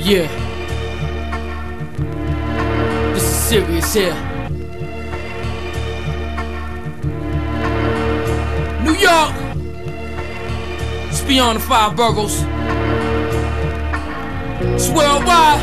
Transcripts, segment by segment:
Yeah. This is serious here. New York. It's beyond the five boroughs. It's worldwide.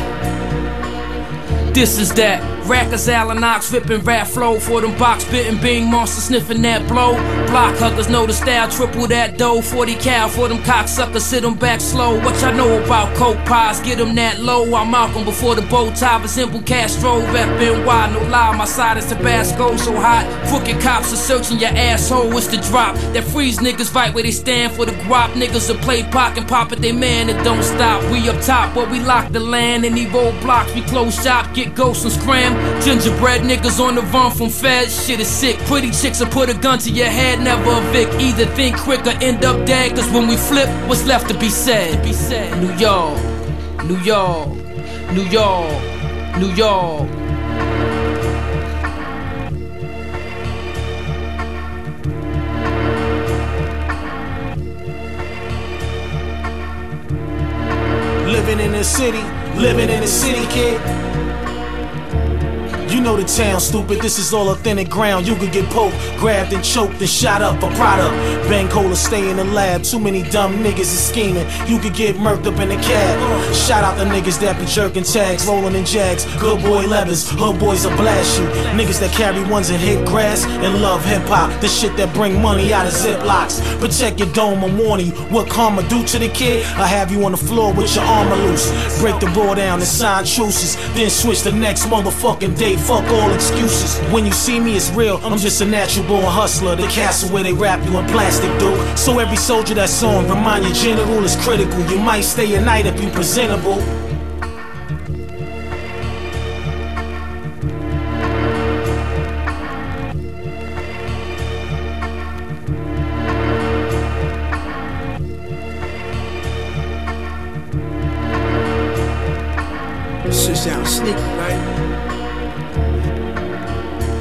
This is that. Rackers, Allen Ox, ripping rap flow for them box bitten Bing monster sniffing that blow. Block huggers know the style, triple that dough. 40 cal for them cocksuckers, sit them back slow. What y'all know about coke pies? Get them that low. I'm Malcolm before the bow tie, but simple Castro. Rap NY, no lie, my side is Tabasco, so hot. Crooked cops are searching your asshole, it's the drop. That freeze niggas fight where they stand for the guap. Niggas will play pock and pop it, they man, it don't stop. We up top, where we lock the land. and Any roadblocks, we close shop, get ghosts and scram. Gingerbread niggas on the run from feds. Shit is sick. Pretty chicks will put a gun to your head, never a Vic. Either think quick or end up dead. Cause when we flip, what's left to be said? Be said. New York, New York, New York, New York. Living in the city, living in the city, kid. Know the town, stupid. This is all authentic ground. You could get poked, grabbed, and choked, and shot up for product. Bang cola, stay in the lab. Too many dumb niggas is scheming. You could get murked up in the cab. Shout out the niggas that be jerking tags, rolling in jags. Good boy levers, hood boys will blast you. Niggas that carry ones and hit grass and love hip hop. The shit that bring money out of ziplocs. Protect your dome, I'm warning you. What karma do to the kid? I have you on the floor with your armor loose. Break the door down and sign truces. Then switch the next motherfucking day all excuses. When you see me, it's real. I'm just a natural born hustler. The castle where they wrap you in plastic, dude. So every soldier that's on, remind your general is critical. You might stay a night if you presentable. Shit sounds sneaky, right?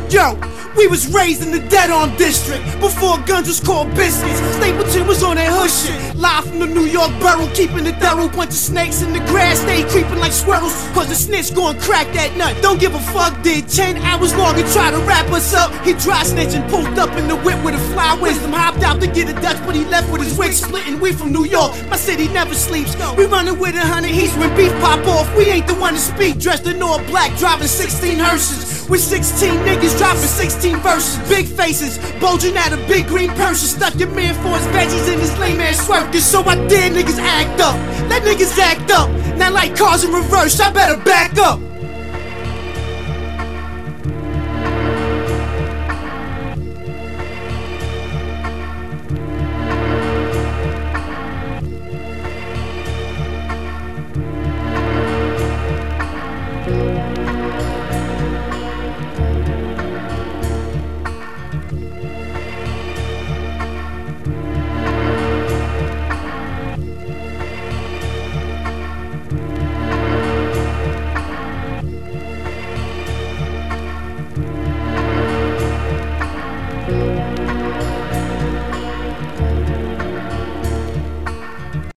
Yo, we was raised in the dead on district before guns was called biscuits. Stapleton was on that hood shit. Live from the New York borough, keeping the thorough. Bunch of snakes in the grass, they creeping like squirrels. Cause the snitch gon' crack that nut. Don't give a fuck, did 10 hours long and try to wrap us up. He dry snitching, pulled up in the whip with a fly wisdom. Hopped out to get a Dutch, but he left wig splitting. We from New York, my city never sleeps. We running with a hundred heats when beef pop off. We ain't the one to speak, dressed in all black, driving 16 hearses. With 16 niggas dropping 16 verses. Big faces, bulging out of big green purses. Stuck your man for his veggies in his lame ass swerve. So I dare niggas act up. Let niggas act up. Now like cars in reverse, I better back up.